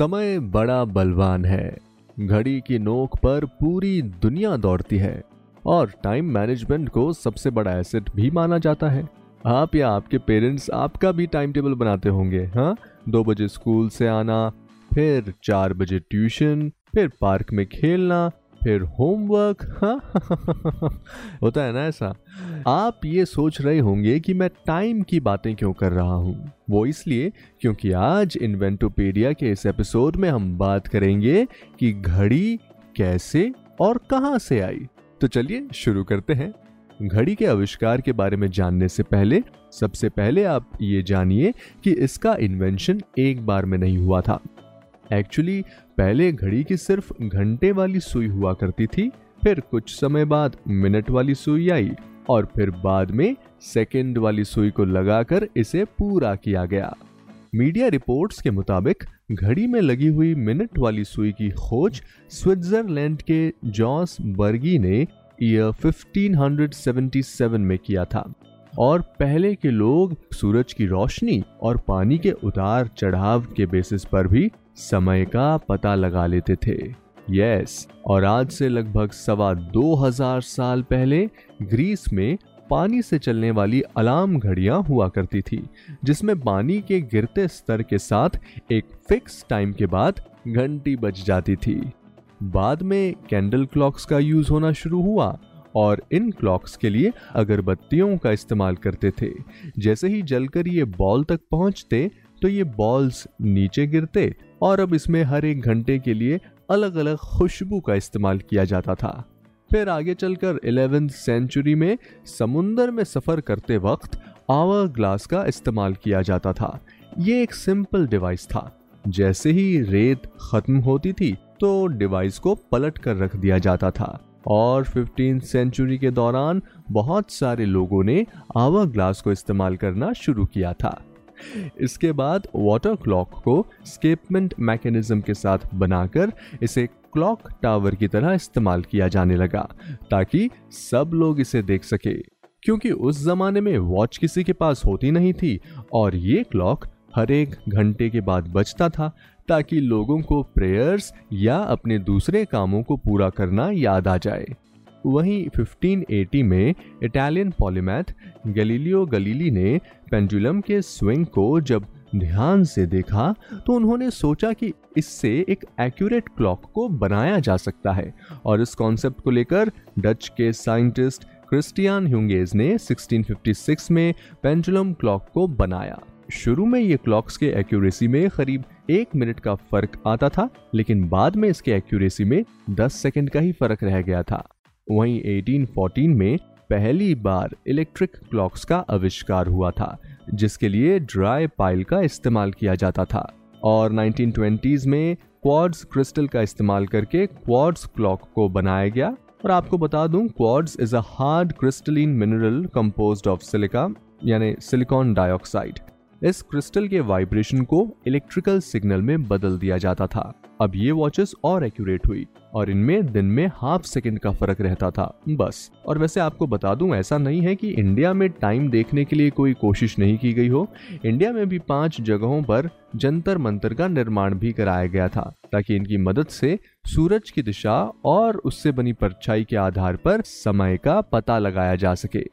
समय बड़ा बलवान है। घड़ी की नोक पर पूरी दुनिया दौड़ती है और टाइम मैनेजमेंट को सबसे बड़ा एसेट भी माना जाता है। आप या आपके पेरेंट्स आपका भी टाइम टेबल बनाते होंगे हाँ? दो बजे स्कूल से आना, फिर चार बजे ट्यूशन फिर पार्क में खेलना, फिर होमवर्क हाँ? होता है ना ऐसा? आप ये सोच रहे होंगे कि मैं टाइम की बातें क्यों कर रहा हूँ? वो इसलिए क्योंकि आज इन्वेंटोपीडिया के इस एपिसोड में हम बात करेंगे कि घड़ी कैसे और कहाँ से आई। तो चलिए शुरू करते हैं। घड़ी के आविष्कार के बारे में जानने से पहले, सबसे पहले आप ये जानिए कि इसका इन्वेंशन एक बार में नहीं हुआ था। एक्चुअली पहले घड़ी की सिर्फ़ घंटे वाली सुई हुआ करती थी, फिर कुछ समय बाद मिनट वाली सुई आई। और फिर बाद में सेकंड वाली सुई को लगाकर इसे पूरा किया गया। मीडिया रिपोर्ट्स के मुताबिक घड़ी में लगी हुई मिनट वाली सुई की खोज स्विट्जरलैंड के जॉस बर्गी ने ईयर 1577 में किया था। और पहले के लोग सूरज की रोशनी और पानी के उतार चढ़ाव के बेसिस पर भी समय का पता लगा लेते थे। यस और आज से लगभग सवा दो हज़ार साल पहले ग्रीस में पानी से चलने वाली अलार्म घड़ियाँ हुआ करती थी, जिसमें पानी के गिरते स्तर के साथ एक फिक्स टाइम के बाद घंटी बज जाती थी। बाद में कैंडल क्लॉक्स का यूज़ होना शुरू हुआ, और इन क्लॉक्स के लिए अगरबत्तियों का इस्तेमाल करते थे। जैसे ही जलकर ये बॉल तक पहुँचते तो ये बॉल्स नीचे गिरते, और अब इसमें हर एक घंटे के लिए अलग अलग खुशबू का इस्तेमाल किया जाता था। फिर आगे चलकर इलेवेंथ सेंचुरी में समुंदर में सफ़र करते वक्त आवर ग्लास का इस्तेमाल किया जाता था। ये एक सिंपल डिवाइस था। जैसे ही रेत खत्म होती थी तो डिवाइस को पलट कर रख दिया जाता था। और फिफ्टीन सेंचुरी के दौरान बहुत सारे लोगों ने आवर ग्लास को इस्तेमाल करना शुरू किया था। इसके बाद वाटर क्लॉक को स्केपमेंट मैकेनिज्म के साथ बनाकर इसे क्लॉक टावर की तरह इस्तेमाल किया जाने लगा, ताकि सब लोग इसे देख सके। क्योंकि उस जमाने में वॉच किसी के पास होती नहीं थी, और ये क्लॉक हर एक घंटे के बाद बजता था, ताकि लोगों को प्रेयर्स या अपने दूसरे कामों को पूरा करना याद आ जाए। वहीं 1580 में इटालियन पॉलीमैथ गैलीलियो गलीली ने पेंडुलम के स्विंग को जब ध्यान से देखा तो उन्होंने सोचा कि इससे एक एक्यूरेट क्लॉक को बनाया जा सकता है। और इस कॉन्सेप्ट को लेकर डच के साइंटिस्ट क्रिस्टियन ह्यूंगेज ने 1656 में पेंडुलम क्लॉक को बनाया। शुरू में ये क्लॉक्स के एक्यूरेसी में करीब एक मिनट का फ़र्क आता था, लेकिन बाद में इसके एक्यूरेसी में 10 सेकंड का ही फ़र्क रह गया था। वहीं 1814 में पहली बार इलेक्ट्रिक क्लॉक्स का आविष्कार हुआ था, जिसके लिए ड्राई पाइल का इस्तेमाल किया जाता था। और 1920s में क्वार्ट्ज क्रिस्टल का इस्तेमाल करके क्वार्ट्ज क्लॉक को बनाया गया। और आपको बता दूँ, quartz is a hard crystalline mineral composed of silica यानी सिलिकॉन डाइऑक्साइड इस क्रिस्टल के वाइब्रेशन को इलेक्ट्रिकल सिग्नल में बदल दिया जाता था। अब ये वॉचेस और एक्यूरेट हुई और इनमें दिन में हाफ़ सेकंड का फ़र्क रहता था, बस। और वैसे आपको बता दूँ, ऐसा नहीं है कि इंडिया में टाइम देखने के लिए कोई कोशिश नहीं की गई हो। इंडिया में भी पाँच जगहों पर जंतर मंतर का निर्माण भी कराया गया था, ताकि इनकी मदद से सूरज की दिशा और उससे बनी परछाई के आधार पर समय का पता लगाया जा सके।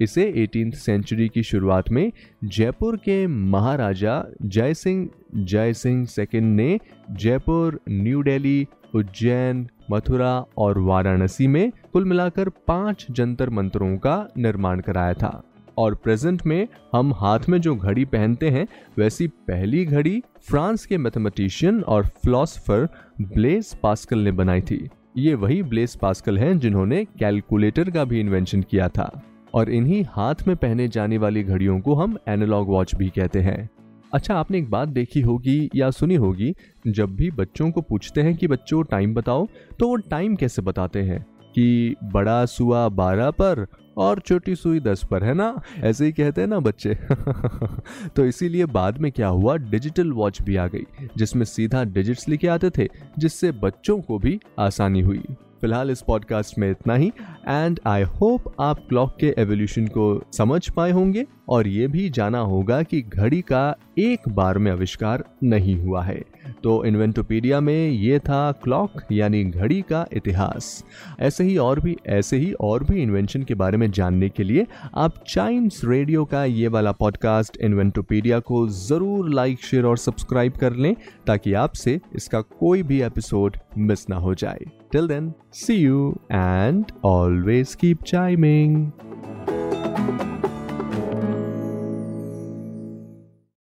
इसे 18th सेंचुरी की शुरुआत में जयपुर के महाराजा जय सिंह जय सिंह सेकंड ने जयपुर न्यू दिल्ली उज्जैन, मथुरा और वाराणसी में कुल मिलाकर पाँच जंतर मंतरों का निर्माण कराया था। और प्रेजेंट में हम हाथ में जो घड़ी पहनते हैं, वैसी पहली घड़ी फ्रांस के मैथमेटिशियन और फिलोसफर ब्लेस पास्कल ने बनाई थी। ये वही ब्लेस पास्कल हैं जिन्होंने कैलकुलेटर का भी इन्वेंशन किया था। और इन्हीं हाथ में पहने जाने वाली घड़ियों को हम एनालॉग वॉच भी कहते हैं। अच्छा आपने एक बात देखी होगी या सुनी होगी, जब भी बच्चों को पूछते हैं कि बच्चों टाइम बताओ तो वो टाइम कैसे बताते हैं? कि बड़ा सुआ बारह पर और छोटी सुई दस पर, है ना? ऐसे ही कहते हैं ना बच्चे। तो इसीलिए बाद में क्या हुआ डिजिटल वॉच भी आ गई, जिसमें सीधा डिजिट्स लिखे आते थे, जिससे बच्चों को भी आसानी हुई। फ़िलहाल इस पॉडकास्ट में इतना ही एंड आई होप आप क्लॉक के एवोल्यूशन को समझ पाए होंगे। और ये भी जाना होगा कि घड़ी का एक बार में आविष्कार नहीं हुआ है। तो इन्वेंटोपीडिया में ये था क्लॉक, यानी घड़ी का इतिहास। ऐसे ही और भी, ऐसे ही और भी इन्वेंशन के बारे में जानने के लिए आप चाइम्स रेडियो का ये वाला पॉडकास्ट इन्वेंटोपीडिया को ज़रूर लाइक शेयर और सब्सक्राइब कर लें, ताकि आपसे इसका कोई भी एपिसोड मिस ना हो जाए। Till then see you and always keep chiming